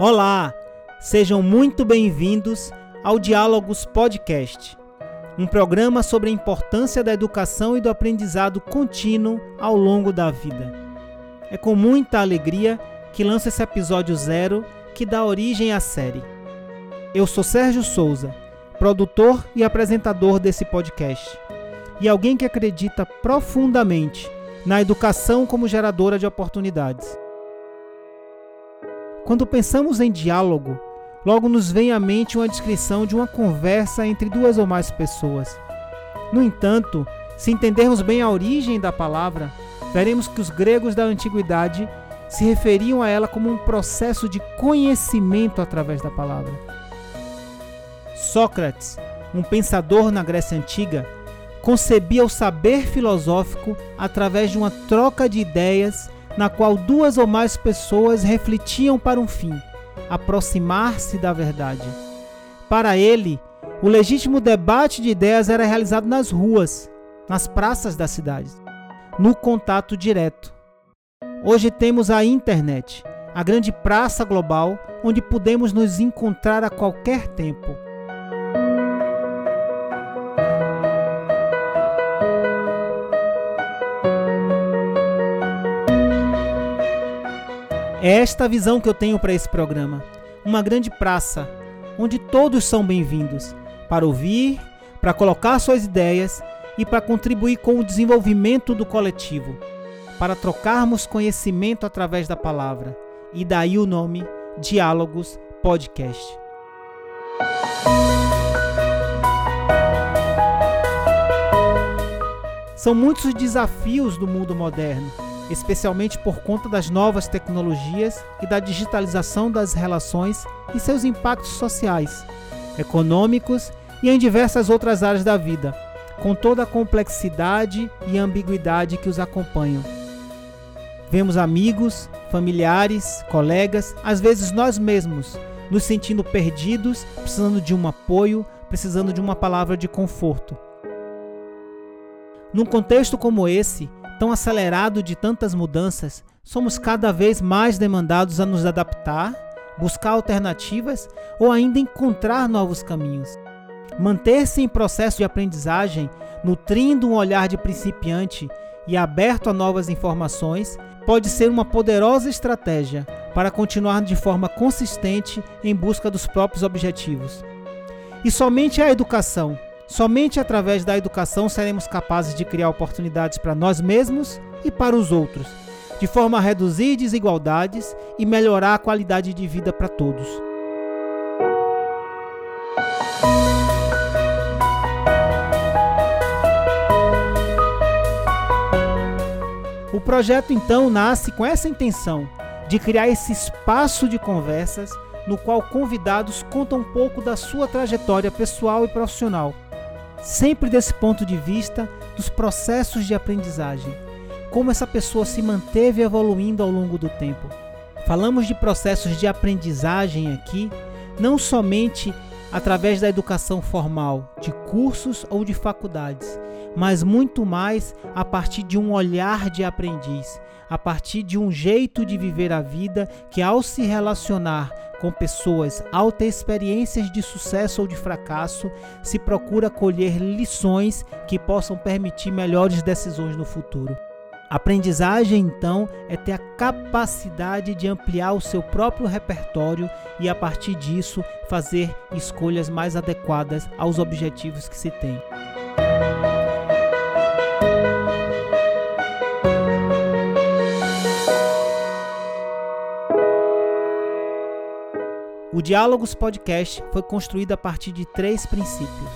Olá, sejam muito bem-vindos ao Diálogos Podcast, um programa sobre a importância da educação e do aprendizado contínuo ao longo da vida. É com muita alegria que lanço esse episódio zero que dá origem à série. Eu sou Sérgio Souza, produtor e apresentador desse podcast, e alguém que acredita profundamente na educação como geradora de oportunidades. Quando pensamos em diálogo, logo nos vem à mente uma descrição de uma conversa entre duas ou mais pessoas. No entanto, se entendermos bem a origem da palavra, veremos que os gregos da antiguidade se referiam a ela como um processo de conhecimento através da palavra. Sócrates, um pensador na Grécia Antiga, concebia o saber filosófico através de uma troca de ideias na qual duas ou mais pessoas refletiam para um fim, aproximar-se da verdade. Para ele, o legítimo debate de ideias era realizado nas ruas, nas praças das cidades, no contato direto. Hoje temos a internet, a grande praça global onde podemos nos encontrar a qualquer tempo É esta a visão que eu tenho para esse programa. Uma grande praça, onde todos são bem-vindos para ouvir, para colocar suas ideias e para contribuir com o desenvolvimento do coletivo, para trocarmos conhecimento através da palavra. E daí o nome Diálogos Podcast. São muitos os desafios do mundo moderno especialmente por conta das novas tecnologias e da digitalização das relações e seus impactos sociais, econômicos e em diversas outras áreas da vida, com toda a complexidade e ambiguidade que os acompanham. Vemos amigos, familiares, colegas, às vezes nós mesmos, nos sentindo perdidos, precisando de um apoio, precisando de uma palavra de conforto. Num contexto como esse, tão acelerado de tantas mudanças, somos cada vez mais demandados a nos adaptar, buscar alternativas ou ainda encontrar novos caminhos. Manter-se em processo de aprendizagem, nutrindo um olhar de principiante e aberto a novas informações, pode ser uma poderosa estratégia para continuar de forma consistente em busca dos próprios objetivos. E somente a educação, Somente através da educação seremos capazes de criar oportunidades para nós mesmos e para os outros, de forma a reduzir desigualdades e melhorar a qualidade de vida para todos. O projeto então nasce com essa intenção de criar esse espaço de conversas no qual convidados contam um pouco da sua trajetória pessoal e profissional sempre desse ponto de vista dos processos de aprendizagem, como essa pessoa se manteve evoluindo ao longo do tempo. Falamos de processos de aprendizagem aqui, não somente através da educação formal, de cursos ou de faculdades, mas muito mais a partir de um olhar de aprendiz, a partir de um jeito de viver a vida que, ao se relacionar com pessoas altas experiências de sucesso ou de fracasso, se procura colher lições que possam permitir melhores decisões no futuro. Aprendizagem, então, é ter a capacidade de ampliar o seu próprio repertório e, a partir disso, fazer escolhas mais adequadas aos objetivos que se tem. O Diálogos Podcast foi construído a partir de três princípios.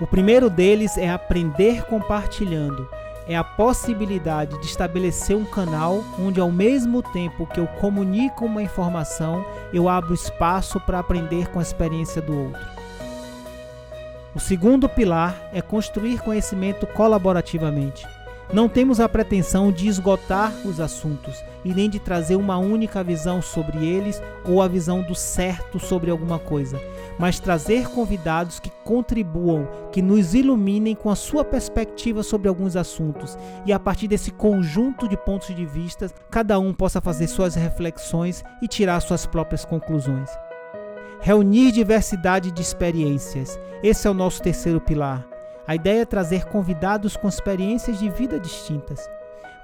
O primeiro deles é aprender compartilhando. É a possibilidade de estabelecer um canal onde, ao mesmo tempo que eu comunico uma informação, eu abro espaço para aprender com a experiência do outro. O segundo pilar é construir conhecimento colaborativamente. Não temos a pretensão de esgotar os assuntos e nem de trazer uma única visão sobre eles ou a visão do certo sobre alguma coisa, mas trazer convidados que contribuam, que nos iluminem com a sua perspectiva sobre alguns assuntos e a partir desse conjunto de pontos de vista, cada um possa fazer suas reflexões e tirar suas próprias conclusões. Reunir diversidade de experiências. Esse é o nosso terceiro pilar. A ideia é trazer convidados com experiências de vida distintas,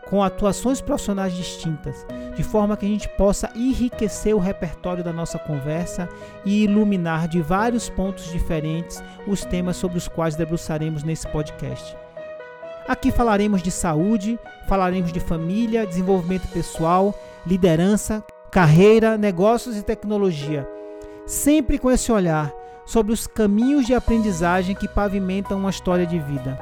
com atuações profissionais distintas, de forma que a gente possa enriquecer o repertório da nossa conversa e iluminar de vários pontos diferentes os temas sobre os quais debruçaremos nesse podcast. Aqui falaremos de saúde, falaremos de família, desenvolvimento pessoal, liderança, carreira, negócios e tecnologia, sempre com esse olhar sobre os caminhos de aprendizagem que pavimentam uma história de vida.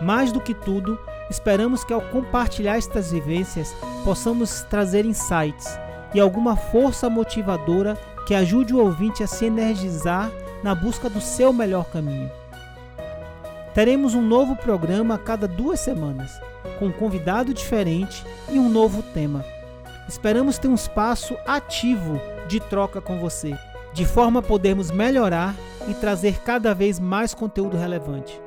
Mais do que tudo, esperamos que ao compartilhar estas vivências possamos trazer insights e alguma força motivadora que ajude o ouvinte a se energizar na busca do seu melhor caminho. Teremos um novo programa a cada duas semanas, com um convidado diferente e um novo tema. Esperamos ter um espaço ativo de troca com você de forma a podermos melhorar e trazer cada vez mais conteúdo relevante.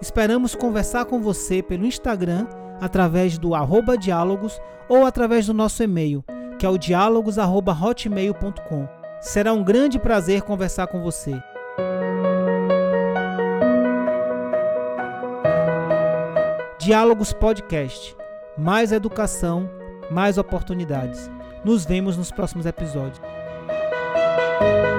Esperamos conversar com você pelo Instagram através do arroba diálogos ou através do nosso e-mail, que é o diálogos@hotmail.com. Será um grande prazer conversar com você. Diálogos Podcast. Mais educação, mais oportunidades. Nos vemos nos próximos episódios. Música